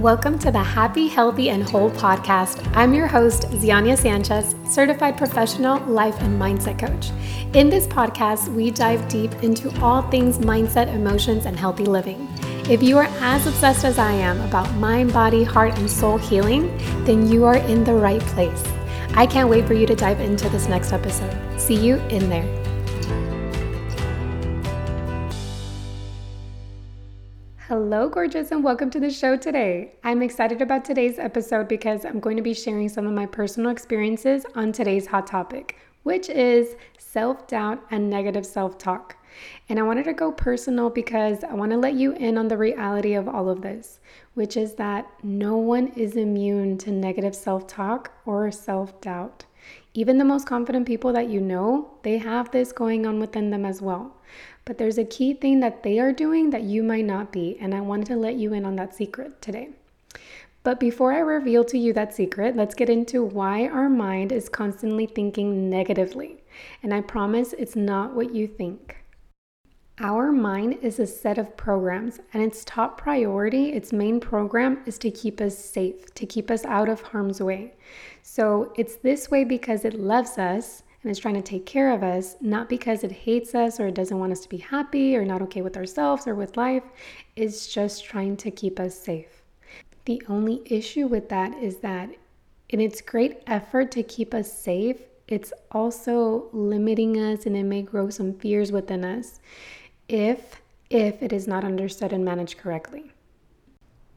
Welcome to the Happy, Healthy, and Whole podcast. I'm your host, Ziania Sanchez, certified professional life and mindset coach. In this podcast, we dive deep into all things mindset, emotions, and healthy living. If you are as obsessed as I am about mind, body, heart, and soul healing, then you are in the right place. I can't wait for you to dive into this next episode. See you in there. Hello, gorgeous, and welcome to the show today. I'm excited about today's episode because I'm going to be sharing some of my personal experiences on today's hot topic, which is self doubt and negative self talk. And I wanted to go personal because I want to let you in on the reality of all of this, which is that no one is immune to negative self talk or self doubt. Even the most confident people that you know, they have this going on within them as well. But there's a key thing that they are doing that you might not be, and I wanted to let you in on that secret today. But before I reveal to you that secret, let's get into why our mind is constantly thinking negatively. And I promise it's not what you think. Our mind is a set of programs, and its top priority, its main program, is to keep us safe, to keep us out of harm's way. So it's this way because it loves us and is trying to take care of us, not because it hates us or it doesn't want us to be happy or not okay with ourselves or with life. It's just trying to keep us safe. The only issue with that is that in its great effort to keep us safe, it's also limiting us and it may grow some fears within us if if it is not understood and managed correctly.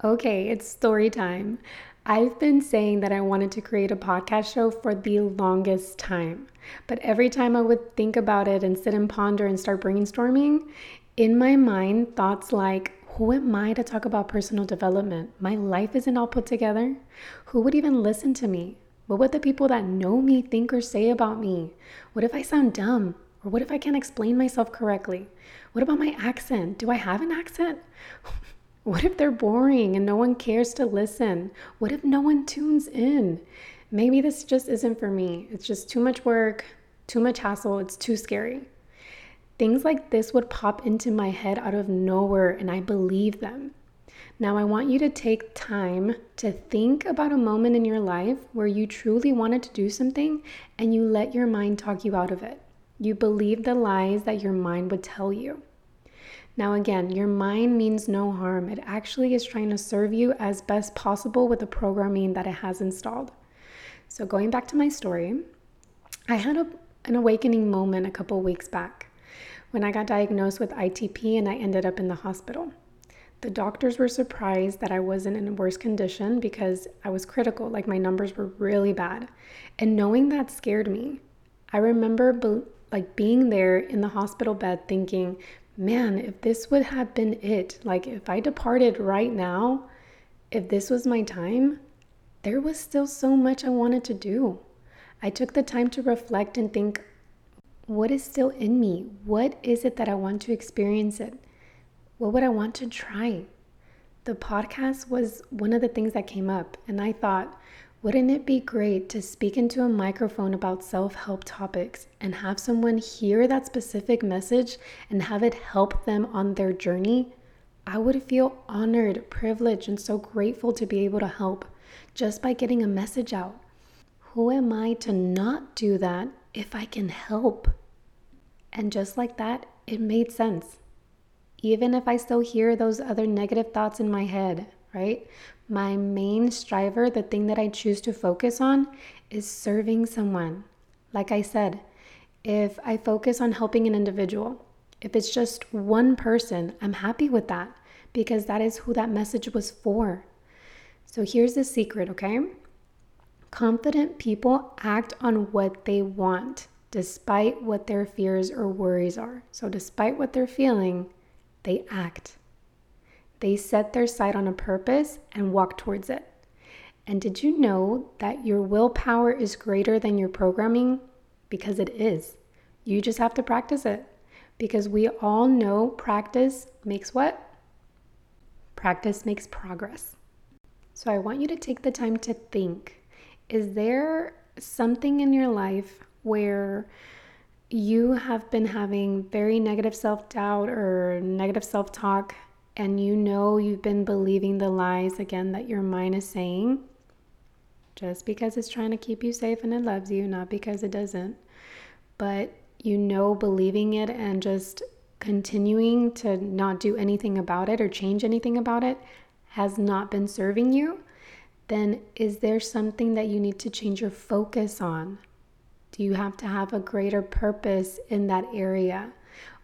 Okay, it's story time. I've been saying that I wanted to create a podcast show for the longest time. But every time I would think about it and sit and ponder and start brainstorming, in my mind, thoughts like, who am I to talk about personal development? My life isn't all put together. Who would even listen to me? What would the people that know me think or say about me? What if I sound dumb? Or what if I can't explain myself correctly? What about my accent? Do I have an accent? What if they're boring and no one cares to listen? What if no one tunes in? Maybe this just isn't for me. It's just too much work, too much hassle, it's too scary. Things like this would pop into my head out of nowhere, and I believe them. Now, I want you to take time to think about a moment in your life where you truly wanted to do something and you let your mind talk you out of it. You believe the lies that your mind would tell you. Now, again, your mind means no harm. It actually is trying to serve you as best possible with the programming that it has installed. So, going back to my story, I had a, an awakening moment a couple weeks back when I got diagnosed with ITP and I ended up in the hospital. The doctors were surprised that I wasn't in a worse condition because I was critical, like my numbers were really bad. And knowing that scared me. I remember be- like being there in the hospital bed thinking, man, if this would have been it, like if I departed right now, if this was my time, there was still so much I wanted to do. I took the time to reflect and think, what is still in me? What is it that I want to experience it? What would I want to try? The podcast was one of the things that came up, and I thought, wouldn't it be great to speak into a microphone about self help topics and have someone hear that specific message and have it help them on their journey? I would feel honored, privileged, and so grateful to be able to help just by getting a message out. Who am I to not do that if I can help? And just like that, it made sense. Even if I still hear those other negative thoughts in my head, right? My main striver, the thing that I choose to focus on, is serving someone. Like I said, if I focus on helping an individual, if it's just one person, I'm happy with that because that is who that message was for. So here's the secret, okay? Confident people act on what they want, despite what their fears or worries are. So, despite what they're feeling, they act. They set their sight on a purpose and walk towards it. And did you know that your willpower is greater than your programming? Because it is. You just have to practice it. Because we all know practice makes what? Practice makes progress. So I want you to take the time to think is there something in your life where you have been having very negative self doubt or negative self talk and you know you've been believing the lies again that your mind is saying, just because it's trying to keep you safe and it loves you, not because it doesn't, but you know believing it and just continuing to not do anything about it or change anything about it has not been serving you, then is there something that you need to change your focus on? Do you have to have a greater purpose in that area?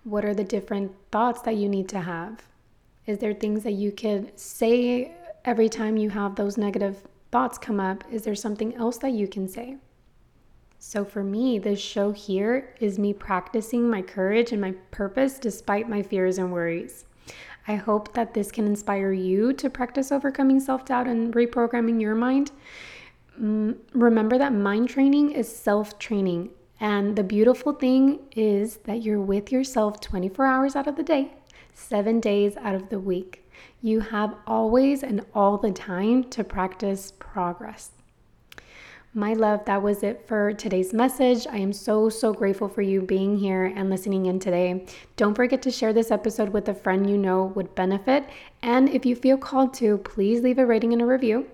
What are the different thoughts that you need to have? Is there things that you could say every time you have those negative thoughts come up? Is there something else that you can say? So, for me, this show here is me practicing my courage and my purpose despite my fears and worries. I hope that this can inspire you to practice overcoming self doubt and reprogramming your mind. Mm, remember that mind training is self training. And the beautiful thing is that you're with yourself 24 hours out of the day seven days out of the week. You have always and all the time to practice progress. My love, that was it for today's message. I am so, so grateful for you being here and listening in today. Don't forget to share this episode with a friend you know would benefit. And if you feel called to, please leave a rating and a review.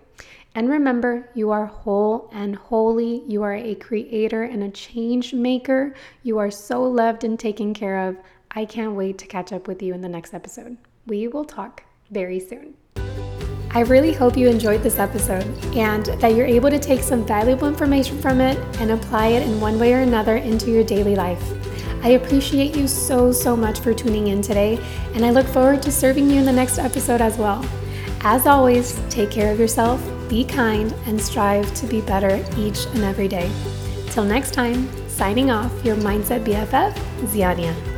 And remember, you are whole and holy. You are a creator and a change maker. You are so loved and taken care of. I can't wait to catch up with you in the next episode. We will talk very soon. I really hope you enjoyed this episode and that you're able to take some valuable information from it and apply it in one way or another into your daily life. I appreciate you so, so much for tuning in today, and I look forward to serving you in the next episode as well. As always, take care of yourself, be kind, and strive to be better each and every day. Till next time, signing off, your Mindset BFF, Ziania.